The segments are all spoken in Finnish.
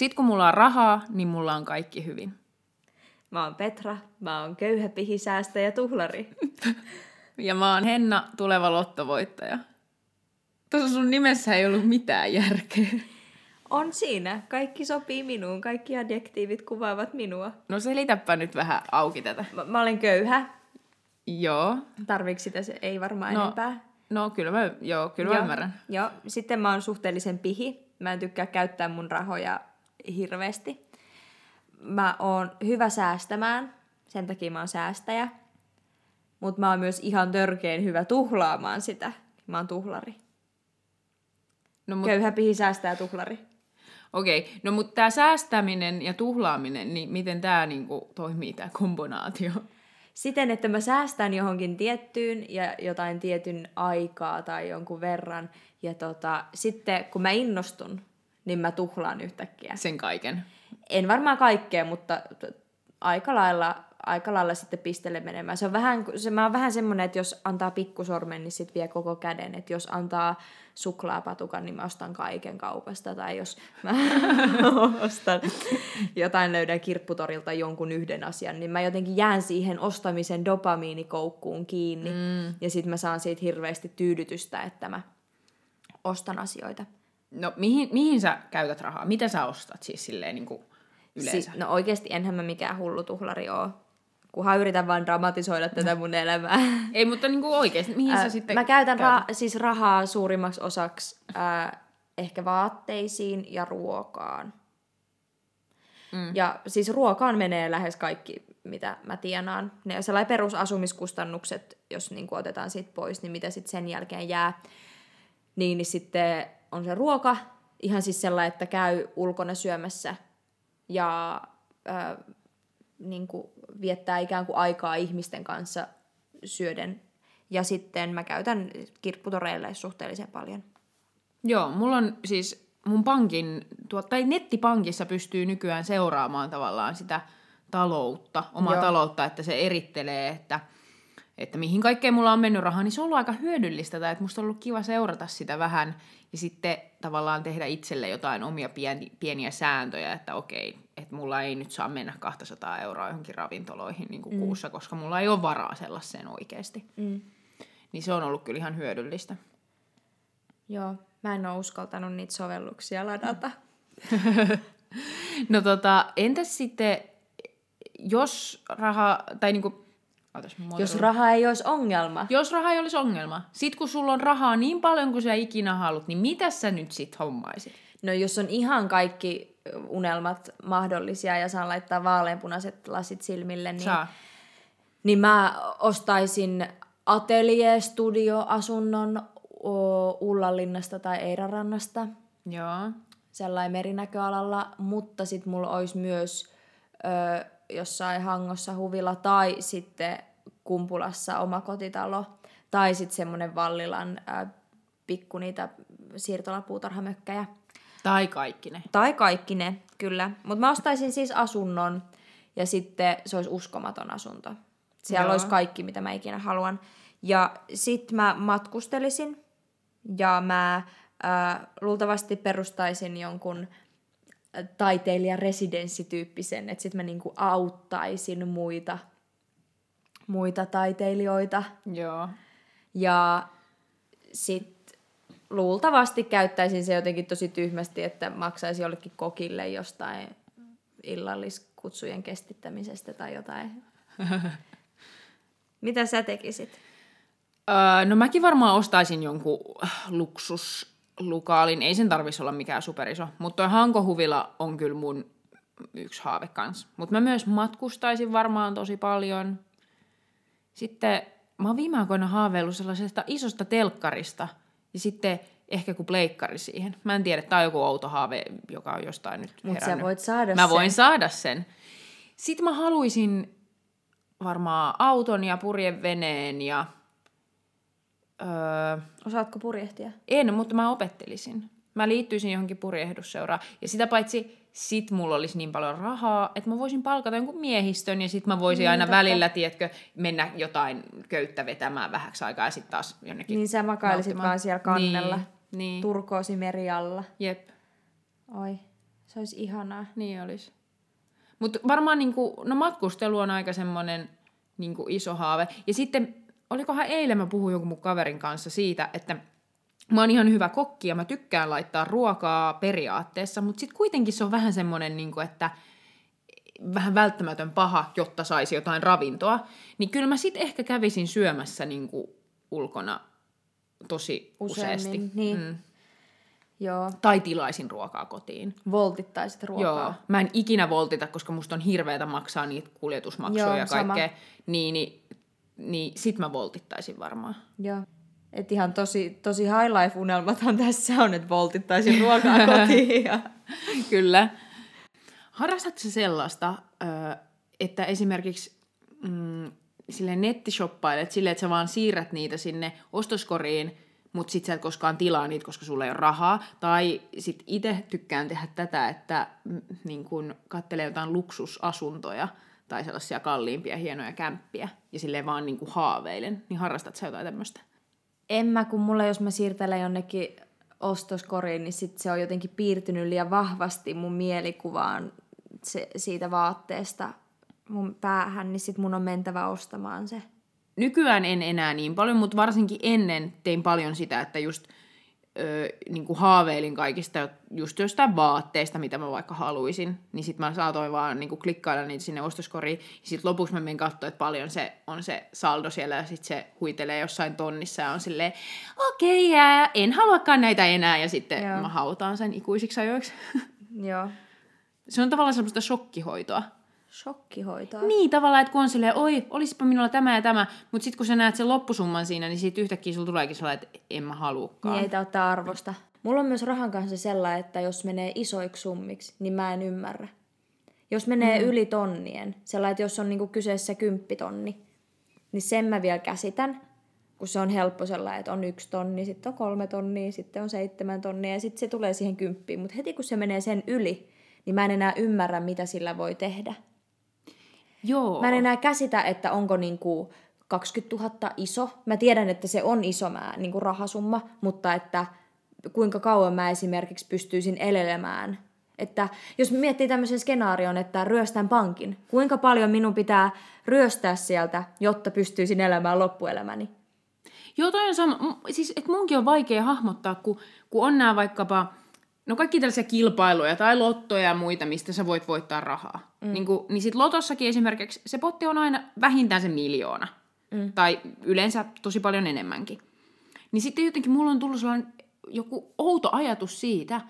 Sitten kun mulla on rahaa, niin mulla on kaikki hyvin. Mä oon Petra, mä oon köyhä pihisäästä ja tuhlari. Ja mä oon Henna, tuleva lottovoittaja. Tuossa sun nimessä ei ollut mitään järkeä. On siinä. Kaikki sopii minuun. Kaikki adjektiivit kuvaavat minua. No selitäpä nyt vähän auki tätä. Mä, mä olen köyhä. Joo. Tarviiko sitä se ei varmaan No, enempää? No kyllä mä, joo, kyllä mä ymmärrän. Joo. Sitten mä oon suhteellisen pihi. Mä en tykkää käyttää mun rahoja hirveästi. Mä oon hyvä säästämään. Sen takia mä oon säästäjä. Mutta mä oon myös ihan törkeen hyvä tuhlaamaan sitä. Mä oon tuhlari. No, Mut... Köyhä pihi säästää tuhlari. Okei, no mutta tämä säästäminen ja tuhlaaminen, niin miten tämä niinku toimii, tämä kombinaatio? Siten, että mä säästän johonkin tiettyyn ja jotain tietyn aikaa tai jonkun verran. Ja tota, sitten kun mä innostun, niin mä tuhlaan yhtäkkiä. Sen kaiken. En varmaan kaikkea, mutta aika lailla, aika lailla sitten pistele menemään. Se on vähän, se, mä oon vähän semmoinen, että jos antaa pikkusormen, niin sitten vie koko käden. Että jos antaa suklaapatukan, niin mä ostan kaiken kaupasta. Tai jos mä ostan jotain, löydän kirpputorilta jonkun yhden asian, niin mä jotenkin jään siihen ostamisen dopamiinikoukkuun kiinni. Mm. Ja sitten mä saan siitä hirveästi tyydytystä, että mä ostan asioita. No mihin, mihin sä käytät rahaa? Mitä sä ostat siis silleen niinku yleensä? Si- no oikeasti enhän mä mikään hullu tuhlari oo. Kunhan yritän vaan dramatisoida tätä mun elämää. Ei, mutta niinku oikeesti, mihin sä Ää, sitten Mä käytän ra- siis rahaa suurimmaksi osaksi ää, ehkä vaatteisiin ja ruokaan. Mm. Ja siis ruokaan menee lähes kaikki, mitä mä tienaan. Ne sellainen perusasumiskustannukset, jos niin otetaan sit pois, niin mitä sitten sen jälkeen jää. Niin, niin sitten on se ruoka, ihan siis sellainen, että käy ulkona syömässä ja ää, niin kuin viettää ikään kuin aikaa ihmisten kanssa syöden. Ja sitten mä käytän kirpputoreille suhteellisen paljon. Joo, mulla on siis mun pankin, tuo, tai nettipankissa pystyy nykyään seuraamaan tavallaan sitä taloutta, omaa. Joo. taloutta, että se erittelee, että, että mihin kaikkeen mulla on mennyt rahaa, niin se on ollut aika hyödyllistä, tai että musta on ollut kiva seurata sitä vähän, ja sitten tavallaan tehdä itselle jotain omia pieni, pieniä sääntöjä, että okei, että mulla ei nyt saa mennä 200 euroa johonkin ravintoloihin niin kuin mm. kuussa, koska mulla ei ole varaa sellaiseen oikeasti. Mm. Niin se on ollut kyllä ihan hyödyllistä. Joo, mä en ole uskaltanut niitä sovelluksia ladata. No tota, entäs sitten, jos raha, tai niinku, Jos raha ei olisi ongelma. jos raha ei olisi ongelma, sit kun sulla on rahaa niin paljon kuin sä ikinä haluat, niin mitä sä nyt sit hommaisit? No jos on ihan kaikki unelmat mahdollisia ja saan laittaa vaaleanpunaiset lasit silmille, niin, Saa. niin mä ostaisin atelier-studio-asunnon o, Ullanlinnasta tai Eirarannasta. Joo. sellainen merinäköalalla, mutta sitten mulla olisi myös ö, jossain Hangossa huvila tai sitten Kumpulassa oma kotitalo tai sitten semmoinen Vallilan ö, pikku niitä siirtolapuutarhamökkäjä. Tai kaikki ne. Tai kaikki ne, kyllä. Mutta mä ostaisin siis asunnon ja sitten se olisi uskomaton asunto. Siellä Joo. olisi kaikki, mitä mä ikinä haluan. Ja sit mä matkustelisin ja mä ää, luultavasti perustaisin jonkun ä, taiteilijan residenssityyppisen, että sit mä niinku auttaisin muita, muita taiteilijoita. Joo. Ja sit luultavasti käyttäisin se jotenkin tosi tyhmästi, että maksaisi jollekin kokille jostain illalliskutsujen kestittämisestä tai jotain. Mitä sä tekisit? Öö, no mäkin varmaan ostaisin jonkun luksuslukaalin. Ei sen tarvitsisi olla mikään superiso. Mutta toi Hankohuvila on kyllä mun yksi haave kans. Mutta mä myös matkustaisin varmaan tosi paljon. Sitten mä oon viime aikoina haaveillut sellaisesta isosta telkkarista. Ja sitten ehkä kun pleikkari siihen. Mä en tiedä, tää on joku outo haave, joka on jostain nyt Mutta sä voit saada Mä voin sen. saada sen. Sitten mä haluaisin varmaan auton ja purjeveneen ja... Öö, Osaatko purjehtia? en, mutta mä opettelisin. Mä liittyisin johonkin purjehdusseuraan. Ja sitä paitsi sit mulla olisi niin paljon rahaa, että mä voisin palkata jonkun miehistön ja sit mä voisin Niin, aina totta. välillä, tiedätkö, mennä jotain köyttä vetämään vähäksi aikaa ja sitten taas jonnekin Niin sä makailisit nauttimaan. vaan siellä kannella. Niin, niin. Turkoosi meri alla. jep. Oi, Se olisi ihanaa. Niin olisi. Mutta varmaan niinku, no matkustelu on aika semmoinen niinku iso haave. Ja sitten, olikohan eilen mä puhuin jonkun mun kaverin kanssa siitä, että mä oon ihan hyvä kokki ja mä tykkään laittaa ruokaa periaatteessa, mutta sitten kuitenkin se on vähän semmoinen, niinku, että vähän välttämätön paha, jotta saisi jotain ravintoa. Niin kyllä mä sitten ehkä kävisin syömässä niinku ulkona tosi Useammin, useasti. niin. Mm. Joo. Tai tilaisin ruokaa kotiin. Voltittaisit ruokaa. Joo. Mä en ikinä voltita, koska musta on hirveätä maksaa niitä kuljetusmaksuja Joo, ja sama. kaikkea. Niin, niin, niin sit mä voltittaisin varmaan. Joo. Et ihan tosi, tosi high life unelmathan tässä on, että voltittaisin ruokaa kotiin. Ja... Kyllä. Harrastatko sellaista, että esimerkiksi mm, sille nettishoppailet silleen, että sä vaan siirrät niitä sinne ostoskoriin, mutta sit sä et koskaan tilaa niitä, koska sulla ei ole rahaa. Tai sit itse tykkään tehdä tätä, että mm, niin kun kattelee jotain luksusasuntoja tai sellaisia kalliimpia, hienoja kämppiä, ja silleen vaan niin kuin haaveilen. Niin harrastat sä jotain tämmöistä? En mä, kun mulle, jos mä siirtelen jonnekin ostoskoriin, niin sit se on jotenkin piirtynyt liian vahvasti mun mielikuvaan se, siitä vaatteesta mun päähän, niin sit mun on mentävä ostamaan se. Nykyään en enää niin paljon, mutta varsinkin ennen tein paljon sitä, että just ö, niin kuin haaveilin kaikista just jostain vaatteista, mitä mä vaikka haluaisin, niin sitten mä saatoin vaan niin kuin klikkailla niitä sinne ostoskoriin, ja sitten lopuksi mä menin katsoa, että paljon se on se saldo siellä, ja sitten se huitelee jossain tonnissa, ja on silleen, okei, okay, yeah, en haluakaan näitä enää, ja sitten. Joo. mä hautaan sen ikuisiksi ajoiksi. Joo. se on tavallaan semmoista shokkihoitoa. Shokkihoitoa. Niin, tavallaan, että kun on silleen, oi, olisipa minulla tämä ja tämä, mutta sitten kun sä näet sen loppusumman siinä, niin siitä yhtäkkiä sulla tuleekin sellainen, että en mä haluukaan. Niin ei ottaa arvosta. Mulla on myös rahan kanssa sellainen, että jos menee isoiksi summiksi, niin mä en ymmärrä. Jos menee mm. yli tonnien, sellainen, että jos on niinku kyseessä kymppitonni, niin sen mä vielä käsitän, kun se on helppo sellainen, että on yksi tonni, sitten on kolme tonnia, sitten on seitsemän tonnia ja sitten se tulee siihen kymppiin. Mutta heti kun se menee sen yli, niin mä en enää ymmärrä, mitä sillä voi tehdä. Joo. Mä en enää käsitä, että onko niinku 20 000 iso. Mä tiedän, että se on iso mä, niinku rahasumma, mutta että kuinka kauan mä esimerkiksi pystyisin elelemään. Että jos miettii tämmöisen skenaarion, että ryöstän pankin, kuinka paljon minun pitää ryöstää sieltä, jotta pystyisin elämään loppuelämäni? Joo, toi on sama. Siis, että munkin on vaikea hahmottaa, kun, kun on nämä vaikkapa, no kaikki tällaisia kilpailuja tai lottoja ja muita, mistä sä voit voittaa rahaa. Mm. Niin, kun, niin sit lotossakin esimerkiksi se potti on aina vähintään se miljoona. Mm. Tai yleensä tosi paljon enemmänkin. Niin sitten jotenkin mulla on tullut sellainen joku outo ajatus siitä,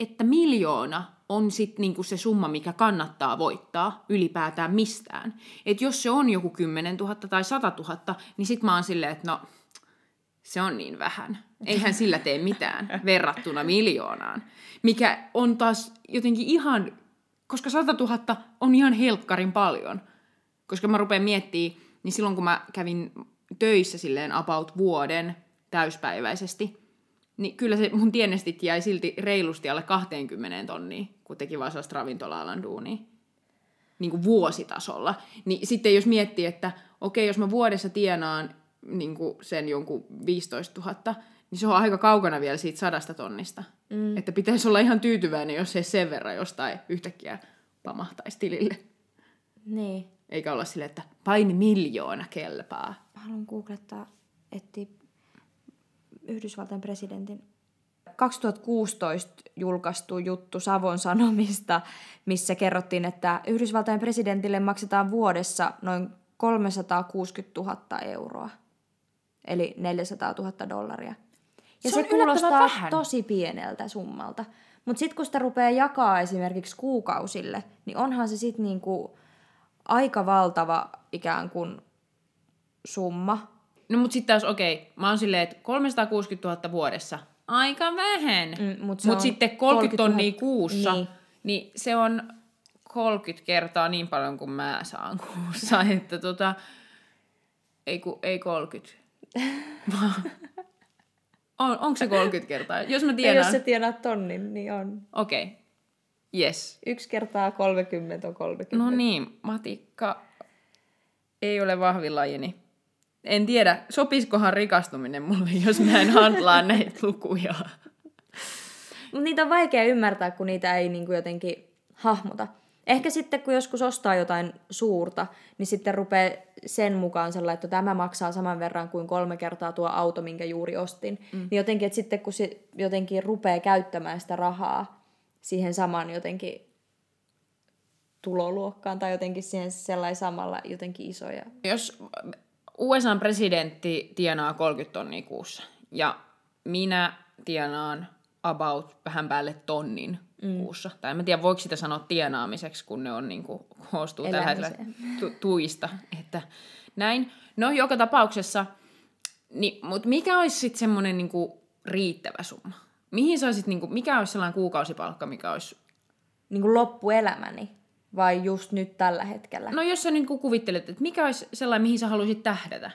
että miljoona on sitten niinku se summa, mikä kannattaa voittaa ylipäätään mistään. Että jos se on joku 10 000 tai 100 000, niin sitten mä oon silleen, että no, se on niin vähän. Eihän sillä tee mitään verrattuna miljoonaan. Mikä on taas jotenkin ihan, koska 100 000 on ihan helkkarin paljon. Koska mä rupean miettimään, niin silloin kun mä kävin töissä silleen about vuoden täyspäiväisesti, niin kyllä se mun tienestit jäi silti reilusti alle 20 tonnia, kun teki vaan sellaista ravintola-alan duunia. Niin kuin vuositasolla. Niin sitten jos miettii, että okei, jos mä vuodessa tienaan niin kuin sen jonkun 15 000, niin se on aika kaukana vielä siitä sadasta tonnista. Mm. Että pitäisi olla ihan tyytyväinen, jos ei sen verran jostain yhtäkkiä pamahtaisi tilille. Niin. Eikä olla silleen, että paini miljoona kelpaa. Mä haluan googlettaa, etsiä Yhdysvaltain presidentin 2016 julkaistu juttu Savon Sanomista, missä kerrottiin, että Yhdysvaltain presidentille maksetaan vuodessa noin 360 000 euroa, eli 400 000 dollaria. Ja Se se, kuulostaa yllättävän vähän. tosi pieneltä summalta. Mutta sitten kun sitä rupeaa jakaa esimerkiksi kuukausille, niin onhan se sitten niinku aika valtava ikään kuin summa. No mut sitten taas okei, mä oon silleen, että 360 000 vuodessa, aika vähän. Mm, mut se Mut sitten 30 tonnia 30 000 kuussa, Niin. niin. niin se on 30 kertaa niin paljon kuin mä saan kuussa, että tota, ei, ku, ei 30. Vaan- on, onko se 30 kertaa? Jos mä Ja tiedän. jos sä tienaat tonnin, niin on. Okei, okay. yes. Yksi kertaa 30 on 30. No niin, matikka ei ole vahvilajini. En tiedä, sopisikohan rikastuminen mulle, jos mä en handlaa näitä lukuja. Mutta niitä on vaikea ymmärtää, kun niitä ei niin kuin jotenkin hahmota. Ehkä sitten, kun joskus ostaa jotain suurta, niin sitten rupeaa sen mukaan sellainen, että tämä maksaa saman verran kuin kolme kertaa tuo auto, minkä juuri ostin. Mm. Niin jotenkin, että sitten kun se jotenkin rupeaa käyttämään sitä rahaa siihen saman jotenkin tuloluokkaan tai jotenkin siihen sellainen samalla jotenkin isoja. Jos USAn presidentti tienaa 30 tonnia kuussa ja minä tienaan about vähän päälle tonnin mm. kuussa. Tai en tiedä, voiko sitä sanoa tienaamiseksi, kun ne on niin kuin, koostuu tällä hetkellä tu- tuista. Että näin. No, joka tapauksessa, niin, mutta mikä olisi sitten semmoinen niin riittävä summa? Mihin saisit, niin kuin, mikä olisi sellainen kuukausipalkka, mikä olisi... Niin kuin loppuelämäni? Vai just nyt tällä hetkellä? No jos sä niin kuin kuvittelet, että mikä olisi sellainen, mihin sä haluaisit tähdätä?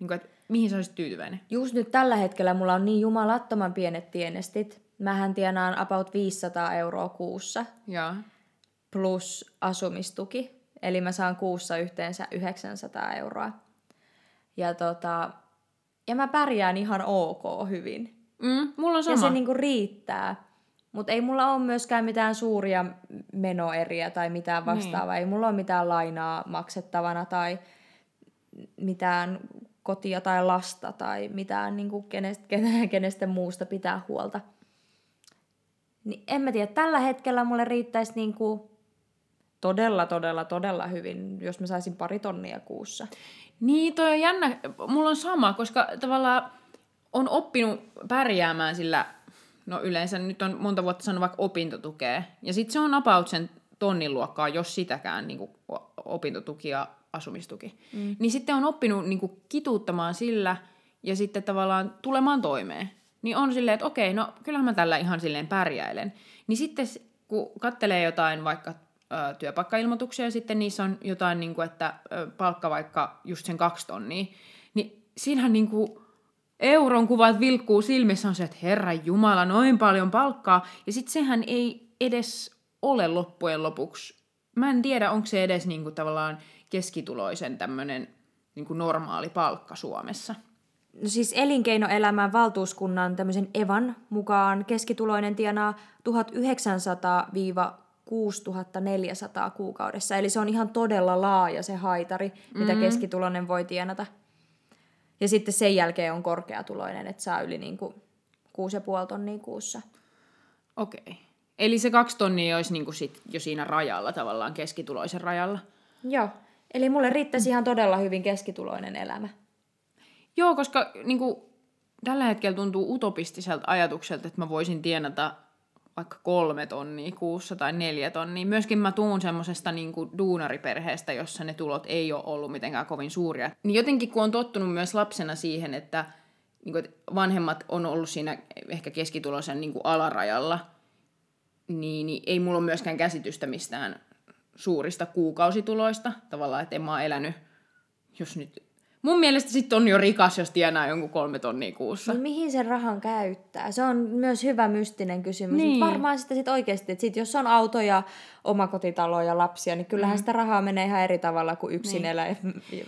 Niin kuin, että mihin sä olisit tyytyväinen? Just nyt tällä hetkellä mulla on niin jumalattoman pienet tienestit. Mähän tienaan about 500 euroa kuussa. Ja. Plus asumistuki. Eli mä saan kuussa yhteensä 900 euroa. Ja tota, ja mä pärjään ihan ok hyvin. Mm, mulla on sama. Ja se niinku riittää. Mutta ei mulla ole myöskään mitään suuria menoeriä tai mitään niin. vastaavaa. Niin. Ei mulla ole mitään lainaa maksettavana tai mitään kotia tai lasta tai mitään niin kuin kenestä, kenestä muusta pitää huolta. Niin en mä tiedä, tällä hetkellä mulle riittäisi niin kuin todella, todella, todella hyvin, jos mä saisin pari tonnia kuussa. Niin, toi on jännä. Mulla on sama, koska tavallaan on oppinut pärjäämään sillä, no yleensä nyt on monta vuotta sanonut vaikka opintotukea, ja sitten se on about sen tonnin luokkaa, jos sitäkään niin kuin opintotuki ja asumistuki. Mm. Niin sitten on oppinut niin kuin, kituuttamaan sillä ja sitten tavallaan tulemaan toimeen. Niin on silleen, että okei, no kyllähän mä tällä ihan silleen pärjäilen. Niin sitten kun kattelee jotain vaikka ö, työpaikkailmoituksia ja sitten niissä on jotain, niin kuin, että ö, palkka vaikka just sen kaksi tonnia, niin siinähän niin kuin, euron kuvat vilkkuu silmissä on se, että herra jumala, noin paljon palkkaa. Ja sitten sehän ei edes ole loppujen lopuksi. Mä en tiedä, onko se edes niin kuin, tavallaan keskituloisen tämmöinen niin kuin normaali palkka Suomessa? No siis elinkeinoelämän valtuuskunnan tämmöisen Evan mukaan keskituloinen tienaa 1900-6400 kuukaudessa. Eli se on ihan todella laaja se haitari, mitä mm-hmm. keskituloinen voi tienata. Ja sitten sen jälkeen on korkeatuloinen, että saa yli niin kuin 6,5 tonnia kuussa. Okei. Okay. Eli se kaksi tonnia olisi niin kuin sit jo siinä rajalla, tavallaan keskituloisen rajalla. Joo. Eli mulle riittäisi ihan todella hyvin keskituloinen elämä. Joo, koska niin kuin, tällä hetkellä tuntuu utopistiselta ajatukselta, että mä voisin tienata vaikka kolme tonnia kuussa tai neljä tonnia. Myöskin mä tuun semmoisesta niin duunariperheestä, jossa ne tulot ei ole ollut mitenkään kovin suuria. Niin jotenkin kun on tottunut myös lapsena siihen, että, niin kuin, että vanhemmat on ollut siinä ehkä keskituloisen niin kuin alarajalla, niin, niin ei mulla ole myöskään käsitystä mistään suurista kuukausituloista. Tavallaan, että en mä ole elänyt, jos nyt... Mun mielestä sitten on jo rikas, jos tienaa jonkun kolme tonnia kuussa. Niin mihin sen rahan käyttää? Se on myös hyvä mystinen kysymys. Niin. varmaan sitten sit oikeasti, että sit jos on auto ja omakotitalo ja lapsia, niin kyllähän mm. sitä rahaa menee ihan eri tavalla kuin yksin niin. elä. niin,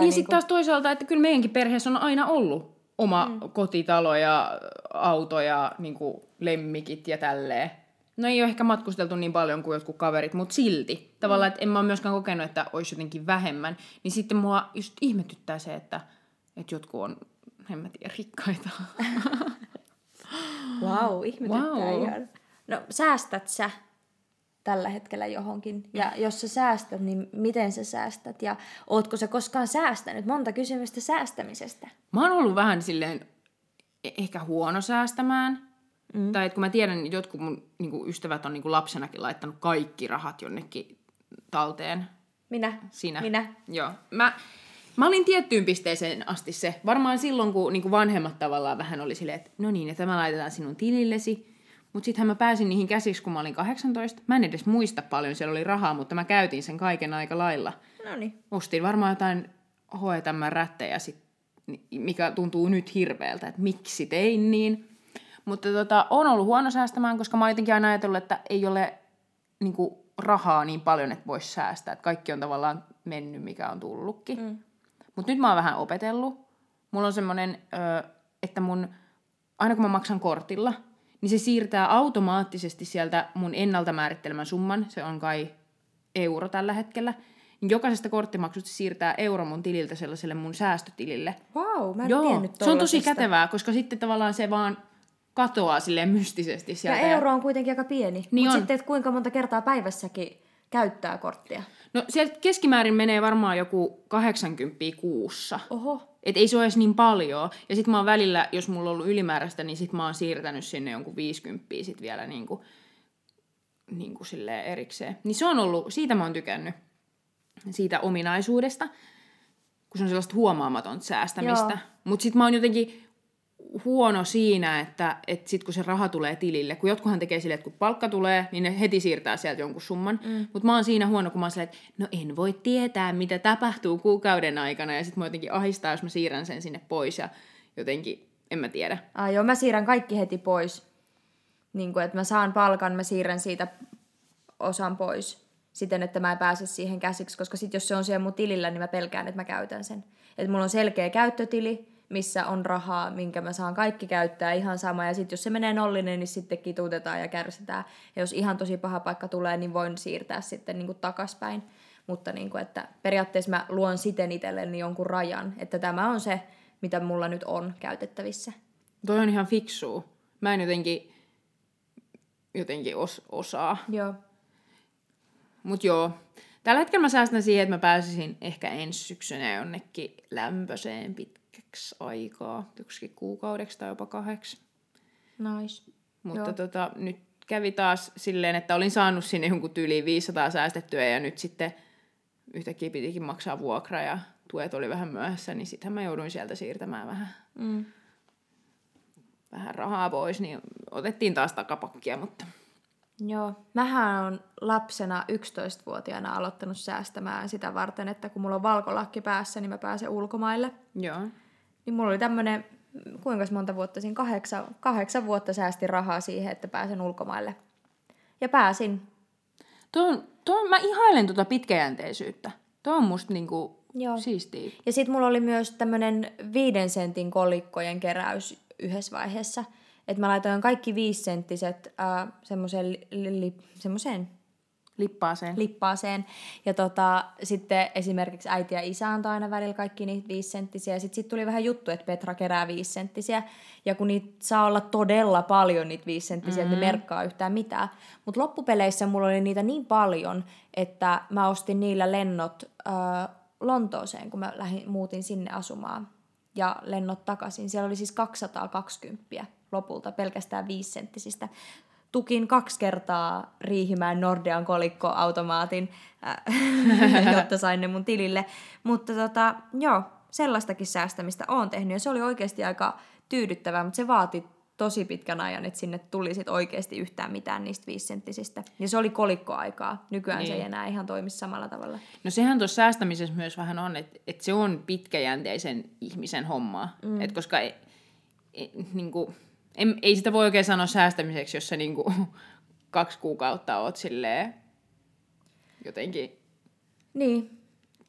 niin sitten taas toisaalta, että kyllä meidänkin perheessä on aina ollut oma mm. kotitalo ja auto ja niin lemmikit ja tälleen. No ei ole ehkä matkusteltu niin paljon kuin jotkut kaverit, mutta silti. Tavallaan, että en mä ole myöskään kokenut, että olisi jotenkin vähemmän. Niin sitten mua just ihmetyttää se, että, että jotkut on, en mä tiedä, rikkaita. wow, ihmetyttää wow. ihan. No säästät sä tällä hetkellä johonkin? Ja jos sä säästät, niin miten sä säästät? Ja ootko sä koskaan säästänyt? Monta kysymystä säästämisestä. Mä oon ollut vähän silleen e- ehkä huono säästämään Mm. Tai että kun mä tiedän, että jotkut mun niin kuin ystävät on niin kuin lapsenakin laittanut kaikki rahat jonnekin talteen. Minä. Sinä. Minä. Joo. Mä, mä olin tiettyyn pisteeseen asti se. Varmaan silloin, kun niin kuin vanhemmat tavallaan vähän oli silleen, että no niin, että mä laitetaan sinun tilillesi. Mutta sittenhän mä pääsin niihin käsiksi, kun mä olin 18. Mä en edes muista paljon, siellä oli rahaa, mutta mä käytin sen kaiken aika lailla. No niin. Ostin varmaan jotain H&M-rättejä, sit, mikä tuntuu nyt hirveältä, että miksi tein niin. Mutta tota, on ollut huono säästämään, koska mä oon jotenkin aina ajatellut, että ei ole niin kuin, rahaa niin paljon, että voisi säästää. Että kaikki on tavallaan mennyt, mikä on tullutkin. Mm. Mutta nyt mä oon vähän opetellut. Mulla on semmoinen, että mun, aina kun mä maksan kortilla, niin se siirtää automaattisesti sieltä mun ennalta määrittelemän summan, se on kai euro tällä hetkellä, niin jokaisesta korttimaksusta se siirtää euro mun tililtä sellaiselle mun säästötilille. Wow, mä en Joo, tiennyt se on tosi kätevää, koska sitten tavallaan se vaan katoaa silleen mystisesti Ja sieltä. euro on kuitenkin aika pieni. Niin Mutta sitten, että kuinka monta kertaa päivässäkin käyttää korttia. No sieltä keskimäärin menee varmaan joku 80 kuussa. Oho. Et ei se ole edes niin paljon. Ja sit mä oon välillä, jos mulla on ollut ylimääräistä, niin sit mä oon siirtänyt sinne jonkun 50 sit vielä niinku, niinku silleen erikseen. Niin se on ollut, siitä mä oon tykännyt, siitä ominaisuudesta, kun se on sellaista huomaamatonta säästämistä. Mutta sit mä oon jotenkin huono siinä, että, että sit kun se raha tulee tilille, kun jotkuhan tekee silleen, että kun palkka tulee, niin ne heti siirtää sieltä jonkun summan. Mm. Mutta mä oon siinä huono, kun mä oon silleen, että no en voi tietää, mitä tapahtuu kuukauden aikana, ja sit mä jotenkin ahistaa, jos mä siirrän sen sinne pois, ja jotenkin, en mä tiedä. Ah, joo, mä siirrän kaikki heti pois. Niin kuin, että mä saan palkan, mä siirrän siitä osan pois. Siten, että mä en pääse siihen käsiksi, koska sit jos se on siellä mun tilillä, niin mä pelkään, että mä käytän sen. Että mulla on selkeä käyttötili, missä on rahaa, minkä mä saan kaikki käyttää ihan sama. Ja sitten jos se menee nollinen, niin sitten kituutetaan ja kärsitään. Ja jos ihan tosi paha paikka tulee, niin voin siirtää sitten niin kuin takaspäin. Mutta niin kuin, että periaatteessa mä luon siten itselleni jonkun rajan, että tämä on se, mitä mulla nyt on käytettävissä. Toi on ihan fiksua. Mä en jotenkin, jotenkin os, osaa. Joo. Mut joo, tällä hetkellä mä säästän siihen, että mä pääsisin ehkä ensi syksynä jonnekin lämpöiseen pitkäksi aikaa, joksikin kuukaudeksi tai jopa kahdeksi. Nice. Mutta Joo. tota, nyt kävi taas silleen, että olin saanut sinne jonkun tyyliin 500 säästettyä ja nyt sitten yhtäkkiä pitikin maksaa vuokra ja tuet oli vähän myöhässä, niin sittenhän mä jouduin sieltä siirtämään vähän, Mm. vähän rahaa pois, niin otettiin taas takapakkia, mutta Joo. Mähän on lapsena 11-vuotiaana aloittanut säästämään sitä varten, että kun mulla on valkolakki päässä, niin mä pääsen ulkomaille. joo. Niin mulla oli tämmönen, kuinka monta vuotta siinä, kahdeksan, kahdeksan vuotta säästin rahaa siihen, että pääsen ulkomaille. Ja pääsin. Tuo tuo mä ihailen tuota pitkäjänteisyyttä. Tuo on musta niinku Joo. siistiä. Ja sitten mulla oli myös tämmönen viiden sentin kolikkojen keräys yhdessä vaiheessa. Että mä laitoin kaikki viisenttiset äh, semmoiseen, li, li, semmoiseen Lippaaseen. lippaaseen. Ja tota, sitten esimerkiksi äiti ja isä antoi aina välillä kaikki niitä viisisenttisiä. Sitten sit tuli vähän juttu, että Petra kerää viisisenttisiä. Ja kun niitä saa olla todella paljon niitä viisisenttisiä, mm-hmm. että ne merkkaa yhtään mitään. Mutta loppupeleissä mulla oli niitä niin paljon, että mä ostin niillä lennot äh, Lontooseen, kun mä lähdin, muutin sinne asumaan. Ja lennot takaisin. Siellä oli siis 220 lopulta pelkästään viisenttisistä tukin kaksi kertaa Riihimäen Nordean kolikkoautomaatin, äh, jotta sain ne mun tilille. Mutta tota, joo, sellaistakin säästämistä oon tehnyt ja se oli oikeasti aika tyydyttävää, mutta se vaati tosi pitkän ajan, että sinne tuli sit oikeasti yhtään mitään niistä viisenttisistä. Ja se oli kolikkoaikaa. Nykyään niin. se ei Niin. enää ihan toimi samalla tavalla. No sehän tuossa säästämisessä myös vähän on, että, että se on pitkäjänteisen ihmisen hommaa. Mm. Et koska ei, ei, niinku, en, ei sitä voi oikein sanoa säästämiseksi, jos sä niinku, kaksi kuukautta oot silleen jotenkin... Niin,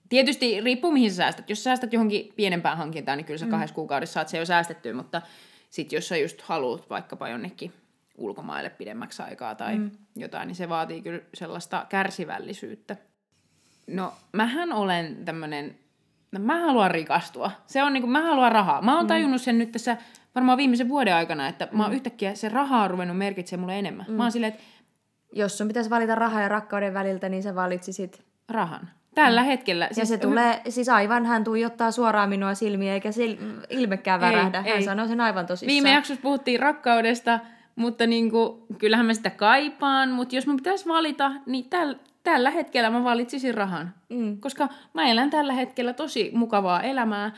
Tietysti riippuu mihin sä säästät. Jos sä säästät johonkin pienempään hankintaan, niin kyllä sä mm. kahdessa kuukaudessa saat se jo säästettyä, mutta sitten jos sä just haluat vaikkapa jonnekin ulkomaille pidemmäksi aikaa tai mm. jotain, niin se vaatii kyllä sellaista kärsivällisyyttä. No, mähän olen tämmönen, no, mä haluan rikastua. Se on niinku, mä haluan rahaa. Mä oon tajunnut sen nyt tässä varmaan viimeisen vuoden aikana, että mä oon yhtäkkiä se raha on ruvennut merkitsemään mulle enemmän. Mä oon silleen, että jos sun pitäisi valita rahaa ja rakkauden väliltä, niin sä valitsisit rahan. Tällä hetkellä. Ja se tulee, siis aivan hän tuijottaa suoraan minua silmiä, eikä sil, ilmekään Ei, värähdä. Hän ei. sanoo sen aivan tosissaan. Viime jaksossa puhuttiin rakkaudesta, mutta niinku, kyllähän mä sitä kaipaan, mutta jos mun pitäisi valita, niin täl, tällä hetkellä mä valitsisin rahan. Mm. Koska mä elän tällä hetkellä tosi mukavaa elämää,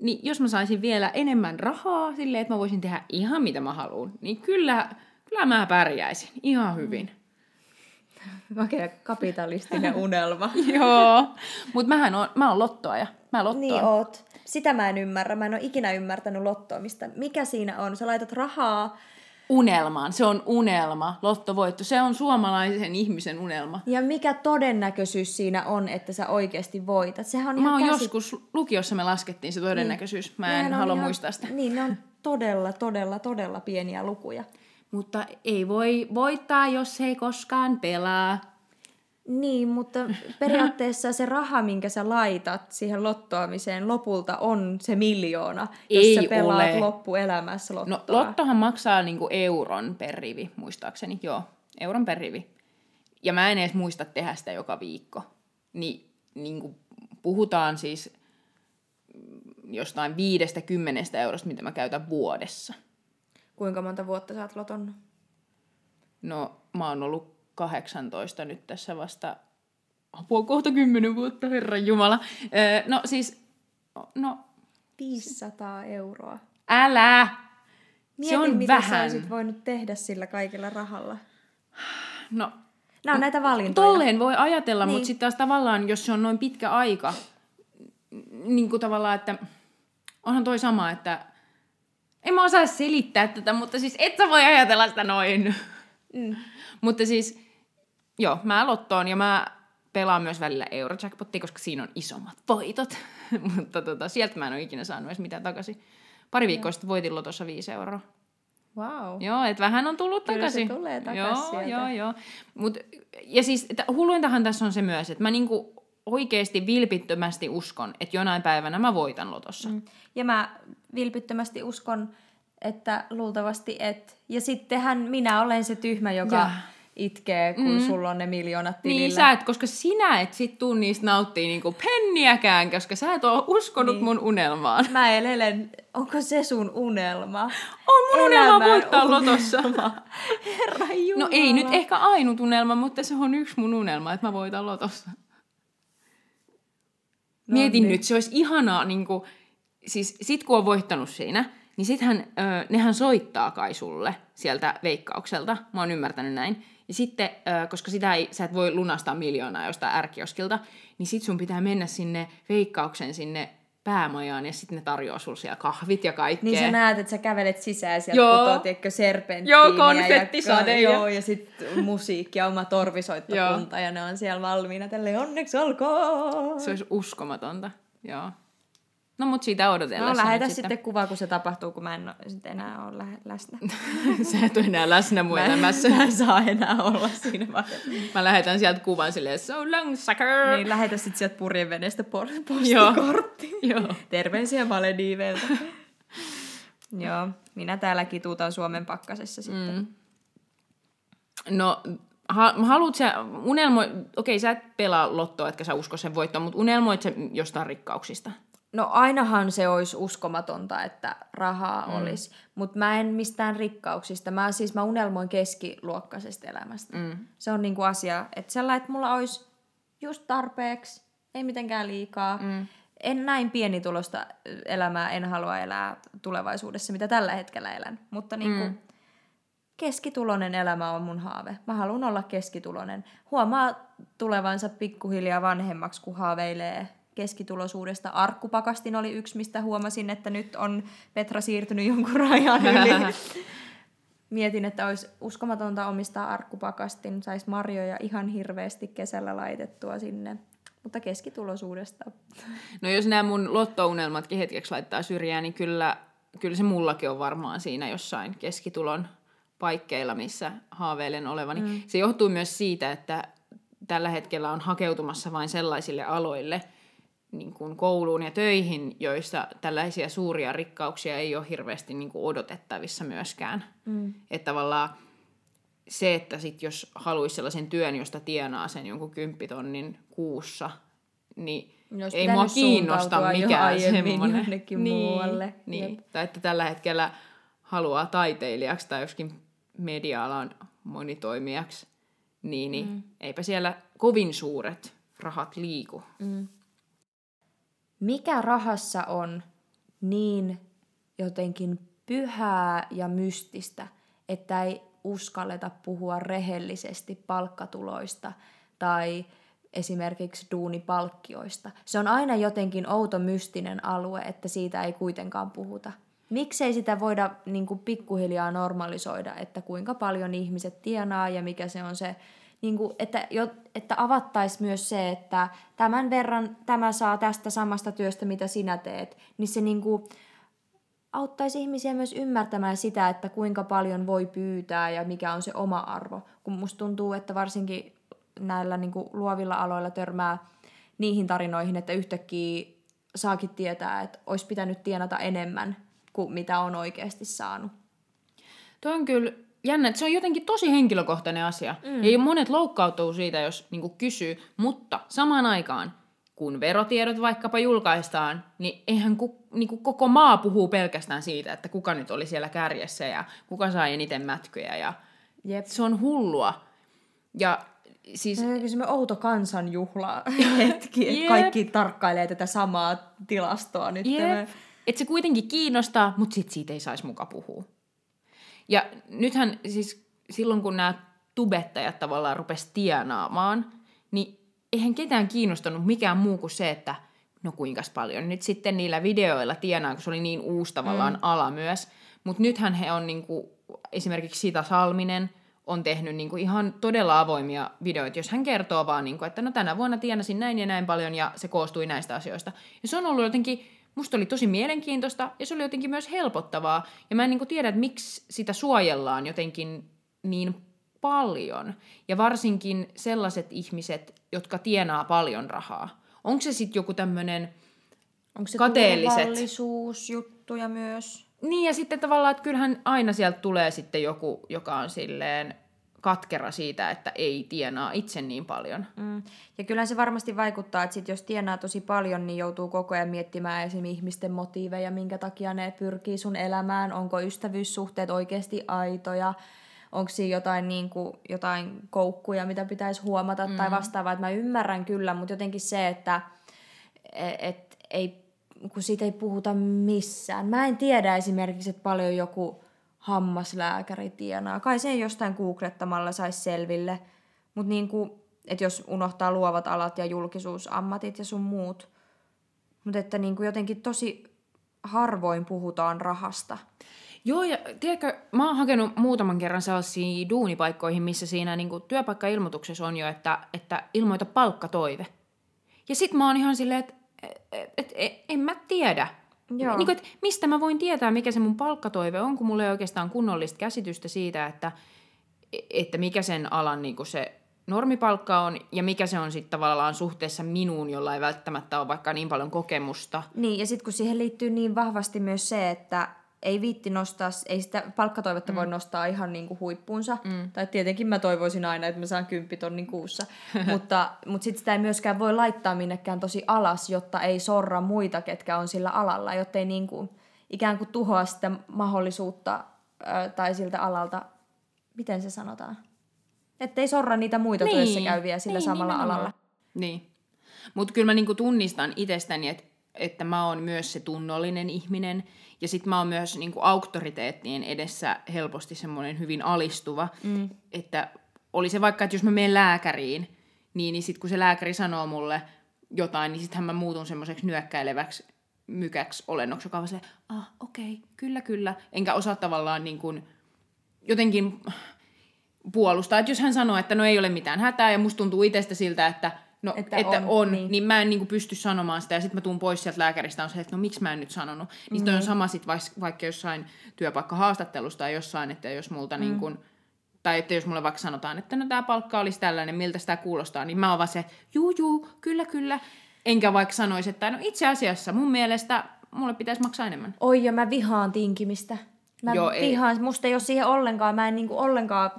niin jos mä saisin vielä enemmän rahaa silleen, että mä voisin tehdä ihan mitä mä haluan, niin kyllä, kyllä mä pärjäisin ihan hyvin. Makea kapitalistinen unelma. Joo, mutta mähän on, mä oon lottoaja. Mä lottoon. niin oot. Sitä mä en ymmärrä. Mä en ole ikinä ymmärtänyt lottoamista. Mikä siinä on? Sä laitat rahaa Unelmaan. Se on unelma, lottovoitto. Se on suomalaisen ihmisen unelma. ja mikä todennäköisyys siinä on, että sä oikeasti voitat? Sehän on Mä oon käsi... joskus lukiossa me laskettiin se todennäköisyys. Mä en Nehän on halua ihan- muistaa sitä. Niin, ne on todella, todella, todella pieniä lukuja. mutta ei voi voittaa, jos ei koskaan pelaa. Niin, mutta periaatteessa se raha, minkä sä laitat siihen lottoamiseen, lopulta on se miljoona, jos Ei sä pelaat ole. loppuelämässä lottoa. No lottohan maksaa niinku euron per rivi, muistaakseni. Joo, euron per rivi. Ja mä en edes muista tehdä sitä joka viikko. Niin, niinku puhutaan siis jostain viidestä kymmenestä eurosta, mitä mä käytän vuodessa. Kuinka monta vuotta sä oot lotonnut? No, mä oon ollut 18 nyt tässä vasta apua kohta 10 vuotta, herran jumala. Öö, no siis, no 500 euroa. älä! Mieti, se on mitä vähän. sä olisit voinut tehdä sillä kaikilla rahalla. No, Nämä on näitä valintoja. Tolleen voi ajatella, niin. Niin. mutta sitten taas tavallaan, jos se on noin pitkä aika, niin kuin tavallaan, että onhan toi sama, että en mä osaa selittää tätä, mutta siis et sä voi ajatella sitä noin. Mm. mutta siis, joo, mä lottoon ja mä pelaan myös välillä Eurojackpottia, koska siinä on isommat voitot. mutta tota, sieltä mä en ole ikinä saanut edes mitään takaisin. Pari viikkoa sitten voitin lotossa 5 euroa. Wow. Joo, että vähän on tullut Kyllä se takaisin. tulee takas joo, sieltä. Joo, joo. Mut, ja siis että hulluintahan tässä on se myös, että mä niinku oikeasti vilpittömästi uskon, että jonain päivänä mä voitan lotossa. Mm. Ja mä vilpittömästi uskon, että luultavasti et. Ja sittenhän minä olen se tyhmä, joka. Itkee, kun mm. sulla on ne miljoonat tilillä. Niin sä et, koska sinä et sit tuu niistä nauttii niinku penniäkään, koska sä et oo uskonut niin. Niin. mun unelmaan. Mä elelen, onko se sun unelma? On mun unelma voittaa lotossa. Herra Jumala. No ei nyt ehkä ainut unelma, mutta se on yksi mun unelma, että mä voitan lotossa. No Mietin niin. nyt, se olisi ihanaa, niin kuin, siis sit kun on voittanut siinä, niin sittenhän ö, nehän soittaa kai sulle sieltä veikkaukselta, mä oon ymmärtänyt näin. Ja sitten, koska sitä ei, sä et voi lunastaa miljoonaa jostain ärkioskilta, niin sit sun pitää mennä sinne veikkauksen sinne päämajaan ja sitten ne tarjoaa sulle siellä kahvit ja kaikkea. Niin sä näet, että sä kävelet sisään sieltä Joo. putoo, tiedätkö, serpenttiiniä. Joo, konfettisade Ja, ja- joo, ja sitten musiikki ja oma torvisoittokunta ja ne on siellä valmiina tälle onneksi olkoon. Se olisi uskomatonta, joo. No mut siitä odotellaan. No lähetä sitten kuva, kun se tapahtuu, kun mä en sit enää ole lä- läsnä. Sä et ole enää läsnä mun Mä elämässä. mä en saa enää olla siinä vaiheessa. Mä lähetän sieltä kuvan silleen, so long, sucker! Niin, lähetä sitten sieltä purjeveneestä po- Joo. postikortti. Joo. Terveisiä Malediiveiltä. Joo, minä täällä kituutan Suomen pakkasessa sitten. Mm. No, ha, haluut sä, unelmo, okei sä et pelaa lottoa, etkä sä usko sen voittoon, mutta unelmoit sä jostain rikkauksista? No ainahan se olisi uskomatonta, että rahaa mm. olisi, mutta mä en mistään rikkauksista. Mä, siis mä unelmoin keskiluokkaisesta elämästä. Mm. Se on niinku asia, että sellainen, että mulla olisi just tarpeeksi, ei mitenkään liikaa. Mm. En näin pienitulosta elämää, en halua elää tulevaisuudessa, mitä tällä hetkellä elän. Mutta niinku, mm. keskitulonen elämä on mun haave. Mä haluan olla keskitulonen. Huomaa tulevansa pikkuhiljaa vanhemmaksi, kun haaveilee keskituloisuudesta. Arkkupakastin oli yksi, mistä huomasin, että nyt on Petra siirtynyt jonkun rajan yli. Mietin, että olisi uskomatonta omistaa arkkupakastin, saisi marjoja ihan hirveästi kesällä laitettua sinne. Mutta keskituloisuudesta. No jos nämä mun lottounelmatkin hetkeksi laittaa syrjään, niin kyllä, kyllä se mullakin on varmaan siinä jossain keskitulon paikkeilla, missä haaveilen olevani. Mm. Se johtuu myös siitä, että tällä hetkellä on hakeutumassa vain sellaisille aloille, niin kuin kouluun ja töihin, joissa tällaisia suuria rikkauksia ei ole hirveästi niin kuin odotettavissa myöskään. Mm. Että tavallaan se, että sit jos haluaisi sellaisen työn, josta tienaa sen jonkun kymppitonnin kuussa, niin Jos ei pitänyt mua kiinnosta mikään semmoinen. niin, muualle. Niin. Jep. Tai että tällä hetkellä haluaa taiteilijaksi tai joskin media-alan monitoimijaksi, niin, niin mm. eipä siellä kovin suuret rahat liiku. Mm. Mikä rahassa on niin jotenkin pyhää ja mystistä, että ei uskalleta puhua rehellisesti palkkatuloista tai esimerkiksi duunipalkkioista. Se on aina jotenkin outo mystinen alue, että siitä ei kuitenkaan puhuta. Miksei sitä voida niin kuin pikkuhiljaa normalisoida, että kuinka paljon ihmiset tienaa ja mikä se on se, niin kuin, että, jo, että avattaisi myös se, että tämän verran tämä saa tästä samasta työstä, mitä sinä teet, niin se niin kuin, auttaisi ihmisiä myös ymmärtämään sitä, että kuinka paljon voi pyytää ja mikä on se oma arvo. Kun musta tuntuu, että varsinkin näillä niin kuin luovilla aloilla törmää niihin tarinoihin, että yhtäkkiä saakin tietää, että olisi pitänyt tienata enemmän kuin mitä on oikeasti saanut. Tuo on kyllä jännä, että se on jotenkin tosi henkilökohtainen asia. Mm. Ja monet loukkautuu siitä, jos niin kysyy, mutta samaan aikaan kun verotiedot vaikkapa julkaistaan, niin eihän ku, niin kuin koko maa puhuu pelkästään siitä, että kuka nyt oli siellä kärjessä ja kuka sai eniten mätkyjä. Ja Jep. Se on hullua. Ja siis... Semmoinen outo kansanjuhla hetki, että kaikki tarkkailee tätä samaa tilastoa nyt. Että se kuitenkin kiinnostaa, mutta sit siitä ei saisi muka puhua. Ja nythän siis silloin, kun nämä tubettajat tavallaan rupes tienaamaan, niin eihän ketään kiinnostanut mikään muu kuin se, että no kuinka paljon nyt sitten niillä videoilla tienaa, kun se oli niin uusi tavallaan mm. ala myös. Mutta nythän he on niinku, esimerkiksi Sita Salminen on tehnyt niinku ihan todella avoimia videoita, jos hän kertoo vaan, niinku, että no tänä vuonna tienasin näin ja näin paljon ja se koostui näistä asioista. Ja se on ollut jotenkin, musta oli tosi mielenkiintoista ja se oli jotenkin myös helpottavaa. Ja mä en niinku tiedä, että miksi sitä suojellaan jotenkin niin paljon. Ja varsinkin sellaiset ihmiset, jotka tienaa paljon rahaa. Onko se sitten joku tämmöinen Onko se kateelliset... juttuja myös? Niin, ja sitten tavallaan, että kyllähän aina sieltä tulee sitten joku, joka on silleen katkera siitä, että ei tienaa itse niin paljon. Mm. Ja kyllähän se varmasti vaikuttaa, että sit jos tienaa tosi paljon, niin joutuu koko ajan miettimään esimerkiksi ihmisten motiiveja, minkä takia ne pyrkii sun elämään, onko ystävyyssuhteet oikeasti aitoja, onko siinä jotain, niin kuin, jotain koukkuja, mitä pitäisi huomata mm. tai vastaavaa. Että mä ymmärrän kyllä, mutta jotenkin se, että et, ei, kun siitä ei puhuta missään. Mä en tiedä esimerkiksi, että paljon joku hammaslääkäri tienaa. Kai se jostain googlettamalla saisi selville. Mutta niin kuin, että jos unohtaa luovat alat ja julkisuusammatit ja sun muut. Mutta että niin kuin jotenkin tosi harvoin puhutaan rahasta. Joo, ja tiedätkö, mä oon hakenut muutaman kerran sellaisia duunipaikkoihin, missä siinä niin kuin, työpaikkailmoituksessa on jo, että, että ilmoita palkkatoive. Ja sit mä oon ihan silleen, että et, et, et, en mä tiedä. Joo. Niin kuin, että mistä mä voin tietää, mikä se mun palkkatoive on, kun mulla ei oikeastaan kunnollista käsitystä siitä, että, että mikä sen alan niin kuin se normipalkka on ja mikä se on sitten tavallaan suhteessa minuun, jolla ei välttämättä ole vaikka niin paljon kokemusta. Niin, ja sitten kun siihen liittyy niin vahvasti myös se, että ei viitti nostaa, ei sitä palkkatoivetta mm. voi nostaa ihan niin kuin huippuunsa. Mm. Tai tietenkin mä toivoisin aina, että mä saan kymppitonnin kuussa. mutta mutta sitten sitä ei myöskään voi laittaa minnekään tosi alas, jotta ei sorra muita, ketkä on sillä alalla, jotta ei niin kuin, ikään kuin tuhoa sitä mahdollisuutta ö, tai siltä alalta, miten se sanotaan? Että ei sorra niitä muita niin. työssä käyviä sillä niin, samalla nimenomaan. alalla. Niin. Mutta kyllä mä niinku tunnistan itsestäni, että että mä oon myös se tunnollinen ihminen. Ja sitten mä oon myös niin kuin auktoriteettien edessä helposti semmoinen hyvin alistuva. Mm. Että oli se vaikka, että jos mä menen lääkäriin, niin, niin sitten kun se lääkäri sanoo mulle jotain, niin sittenhän mä muutun semmoiseksi nyökkäileväksi mykäksi olennoksi, joka on se, ah, okei, okay, kyllä, kyllä. Enkä osaa tavallaan niin kuin, jotenkin puolustaa. Että jos hän sanoo, että no ei ole mitään hätää, ja musta tuntuu itsestä siltä, että No, että, että on, on niin. niin mä en niin kuin pysty sanomaan sitä, ja sitten mä tuun pois sieltä lääkäristä, on se, että no miksi mä en nyt sanonut. Niin mm. on sama sit vaikka jossain työpaikkahaastattelusta tai jossain, että jos multa mm. niin kuin, tai että jos mulle vaikka sanotaan, että no tämä palkka olisi tällainen, miltä sitä kuulostaa, niin mä oon vaan se, juu, juu, kyllä, kyllä. Enkä vaikka sanoisi, että no itse asiassa mun mielestä mulle pitäisi maksaa enemmän. Oi, ja mä vihaan tinkimistä. Mä Joo, vihaan, ei. musta ei ole siihen ollenkaan, mä en niinku ollenkaan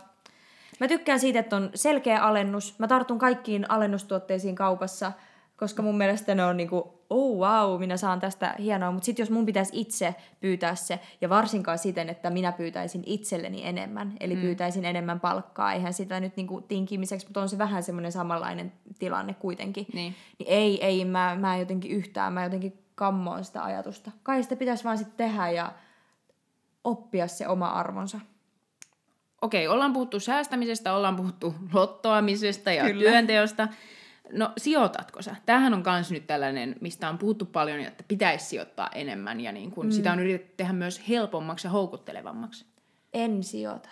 Mä tykkään siitä, että on selkeä alennus. Mä tartun kaikkiin alennustuotteisiin kaupassa, koska mun mielestä ne on niinku, oh wow, minä saan tästä hienoa. Mutta sitten jos mun pitäisi itse pyytää se, ja varsinkaan siten, että minä pyytäisin itselleni enemmän, eli mm. pyytäisin enemmän palkkaa, eihän sitä nyt niinku tinkimiseksi, mutta on se vähän semmoinen samanlainen tilanne kuitenkin. Niin. niin ei, ei, mä, mä jotenkin yhtään, mä jotenkin kammoon sitä ajatusta. Kai sitä pitäisi vaan sitten tehdä ja oppia se oma arvonsa okei, ollaan puhuttu säästämisestä, ollaan puhuttu lottoamisesta ja Kyllä. työnteosta. No sijoitatko sä? Tämähän on myös nyt tällainen, mistä on puhuttu paljon, että pitäisi sijoittaa enemmän ja niin kun mm. sitä on yritetty tehdä myös helpommaksi ja houkuttelevammaksi. En sijoita.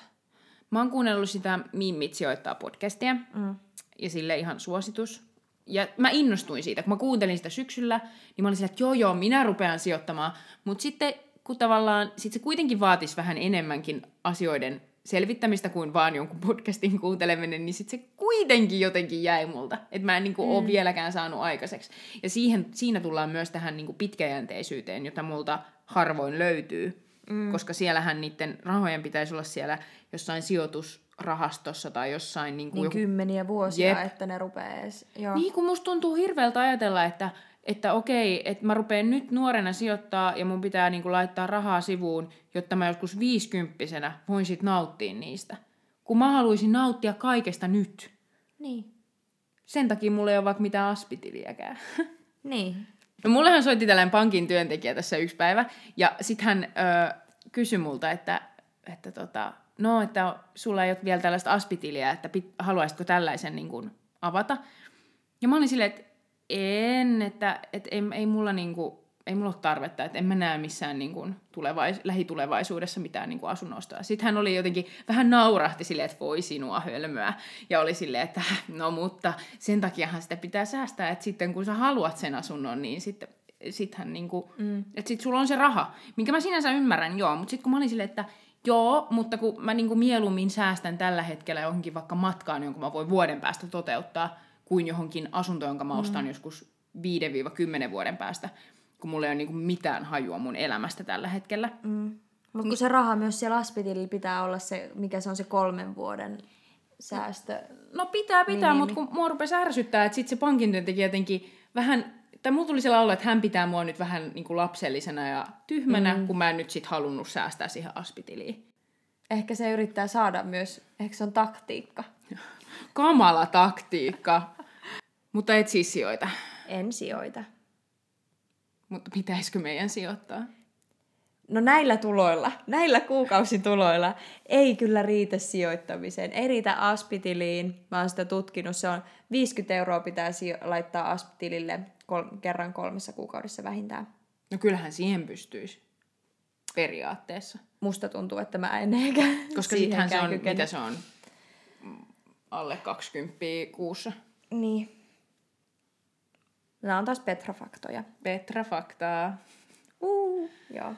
Mä oon kuunnellut sitä Mimmit sijoittaa podcastia mm. ja sille ihan suositus. Ja mä innostuin siitä, kun mä kuuntelin sitä syksyllä, niin mä olin sillä, että joo joo, minä rupean sijoittamaan. Mutta sitten kun tavallaan sit se kuitenkin vaatisi vähän enemmänkin asioiden selvittämistä kuin vaan jonkun podcastin kuunteleminen, niin sitten se kuitenkin jotenkin jäi multa. Että mä en niinku mm. ole vieläkään saanut aikaiseksi. Ja siihen, siinä tullaan myös tähän niinku pitkäjänteisyyteen, jota multa harvoin löytyy. Mm. Koska siellähän niiden rahojen pitäisi olla siellä jossain sijoitusrahastossa tai jossain... Niin, niin joku... kymmeniä vuosia, Jep. että ne rupeaa edes... Joo. Niin, kun musta tuntuu hirveältä ajatella, että että okei, että mä rupean nyt nuorena sijoittaa ja mun pitää niinku laittaa rahaa sivuun, jotta mä joskus viisikymppisenä voin sit nauttia niistä. Kun mä haluaisin nauttia kaikesta nyt. Niin. Sen takia mulla ei ole vaikka mitään aspitiliäkään. Niin. No mullehan soitti tällainen pankin työntekijä tässä yksi päivä, ja sitten hän ö, kysyi multa, että, että tota, no, että sulla ei ole vielä tällaista aspitiliä, että pit, haluaisitko tällaisen niin kuin, avata. Ja mä olin silleen, että en, että et ei, ei mulla niinku, ei mulla ole tarvetta, että en mä näe missään niin kuin tulevais- lähitulevaisuudessa mitään niin kuin asunnosta. Sitten hän oli jotenkin vähän naurahti silleen, että voi sinua hölmöä. Ja oli silleen, että no mutta sen takiahan sitä pitää säästää, että sitten kun sä haluat sen asunnon, niin sitten sittenhän niin kuin, mm. että sit sulla on se raha, minkä mä sinänsä ymmärrän, joo, mutta sitten kun mä olin silleen, että joo, mutta kun mä niin kuin mieluummin säästän tällä hetkellä johonkin vaikka matkaan, jonka mä voin vuoden päästä toteuttaa, kuin johonkin asuntoon, jonka mä mm. ostan mm. joskus 5-10 vuoden päästä, kun mulla ei ole niinku mitään hajua mun elämästä tällä hetkellä. Mm. Mutta kun se raha myös siellä aspitililla pitää olla se, mikä se on se kolmen vuoden säästö. No pitää, pitää, niin, mutta kun mua rupesi ärsyttää, että sitten se pankin työntekijä jotenkin vähän, tai mulla tuli sellainen olla, että hän pitää mua nyt vähän niin kuin lapsellisena ja tyhmänä, mm. kun mä en nyt sit halunnut säästää siihen aspitiliin. Ehkä se yrittää saada myös, ehkä se on taktiikka. Kamala taktiikka. Mutta et siis sijoita. En sijoita. Mutta pitäisikö meidän sijoittaa? No näillä tuloilla, näillä kuukausituloilla ei kyllä riitä sijoittamiseen. Ei riitä aspitiliin. Mä oon sitä tutkinut. Se on 50 euroa pitää sijo- laittaa aspitilille kol- kerran kolmessa kuukaudessa vähintään. No kyllähän siihen pystyisi. Periaatteessa. Musta tuntuu, että mä en ehkä Koska sittenhän se on, kykene. mitä se on, alle 20 kuussa. Niin. Nämä on taas Petra-faktoja. Petra-faktaa. Uh, joo.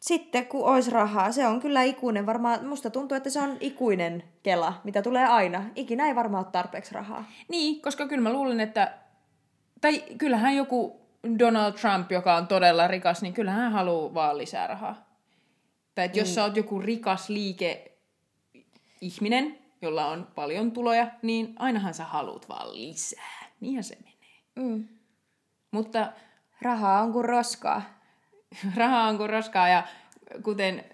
Sitten kun olisi rahaa, se on kyllä ikuinen. Varmaan, musta tuntuu, että se on ikuinen kela, mitä tulee aina. Ikinä ei varmaan ole tarpeeksi rahaa. Niin, koska kyllä mä luulen, että... Tai kyllähän joku Donald Trump, joka on todella rikas, niin kyllähän hän haluaa vaan lisää rahaa. Tai että jos mm. sä oot joku rikas liike ihminen, jolla on paljon tuloja, niin ainahan sä haluat vaan lisää. Niinhän se menee. Mm. Mutta rahaa on kuin roskaa. rahaa on kuin roskaa ja kuten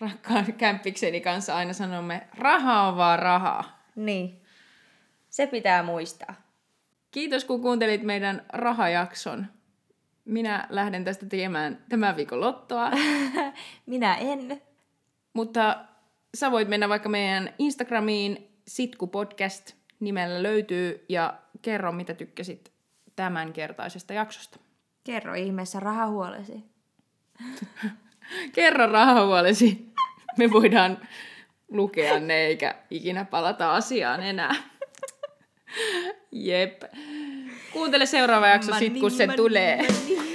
rakkaan kämppikseni kanssa aina sanomme, raha on vaan rahaa. Niin. Se pitää muistaa. Kiitos kun kuuntelit meidän rahajakson. Minä lähden tästä tekemään tämän viikon lottoa. Minä en. Mutta sä voit mennä vaikka meidän Instagramiin, Sitku Podcast nimellä löytyy, ja kerro mitä tykkäsit tämänkertaisesta jaksosta. Kerro ihmeessä rahahuolesi. kerro rahahuolesi. Me voidaan lukea ne eikä ikinä palata asiaan enää. Jep. Kuuntele seuraava jakso sit, kun se tulee. Money.